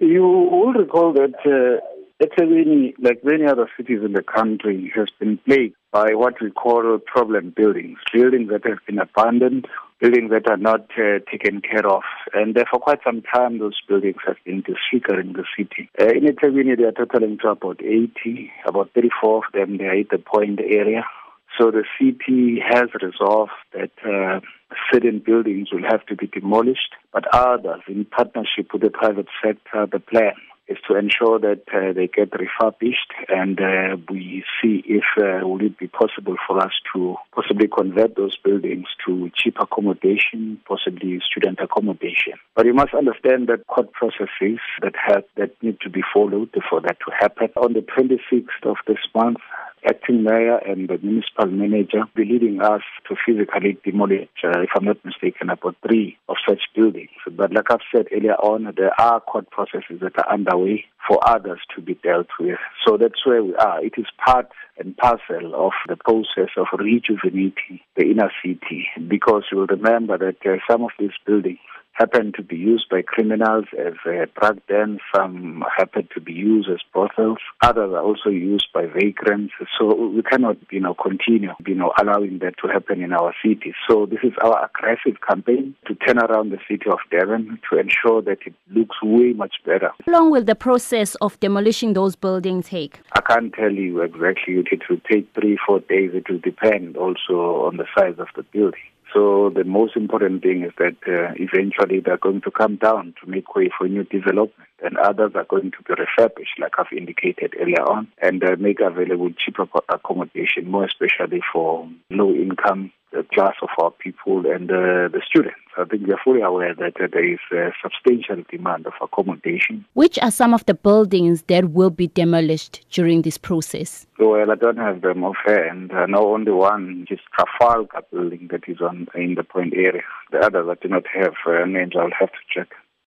You will recall that uh, eThekwini, like many other cities in the country, has been plagued by what we call problem buildings, buildings that have been abandoned, buildings that are not uh, taken care of. And uh, for quite some time, those buildings have been disfiguring the city. Uh, in Ethekwini, they are totaling to about 80, about 34 of them, they are at the point area. So the city has resolved that uh, certain buildings will have to be demolished, but others, in partnership with the private sector, the plan is to ensure that uh, they get refurbished and uh, we see if uh, will it be possible for us to possibly convert those buildings to cheap accommodation, possibly student accommodation. But you must understand that court processes that have that need to be followed for that to happen. On the 26th of this month, acting mayor and the municipal manager be leading us to physically demolish, uh, if I'm not mistaken, about three of such buildings. But like I've said earlier on, there are court processes that are underway for others to be dealt with. So that's where we are. It is part and parcel of the process of rejuvenating the inner city because you'll remember that uh, some of these buildings happen to be used by criminals as a drug den. Some happen to be used as brothels. Others are also used by vagrants. So we cannot, you know, continue, you know, allowing that to happen in our city. So this is our aggressive campaign to turn around the city of Durban to ensure that it looks way much better. How long will the process of demolishing those buildings take? I can't tell you exactly. It will take three, four days. It will depend also on the size of the building. So the most important thing is that uh, eventually they're going to come down to make way for new development, and others are going to be refurbished, like I've indicated earlier on, and uh, make available cheaper accommodation, more especially for low-income class of our people and uh, the students. I think we are fully aware that uh, there is a substantial demand of accommodation. Which are some of the buildings that will be demolished during this process? Well, I don't have them offhand. I know only one, which is Trafalgar building that is on in the point area. The others I do not have uh, names. I'll have to check.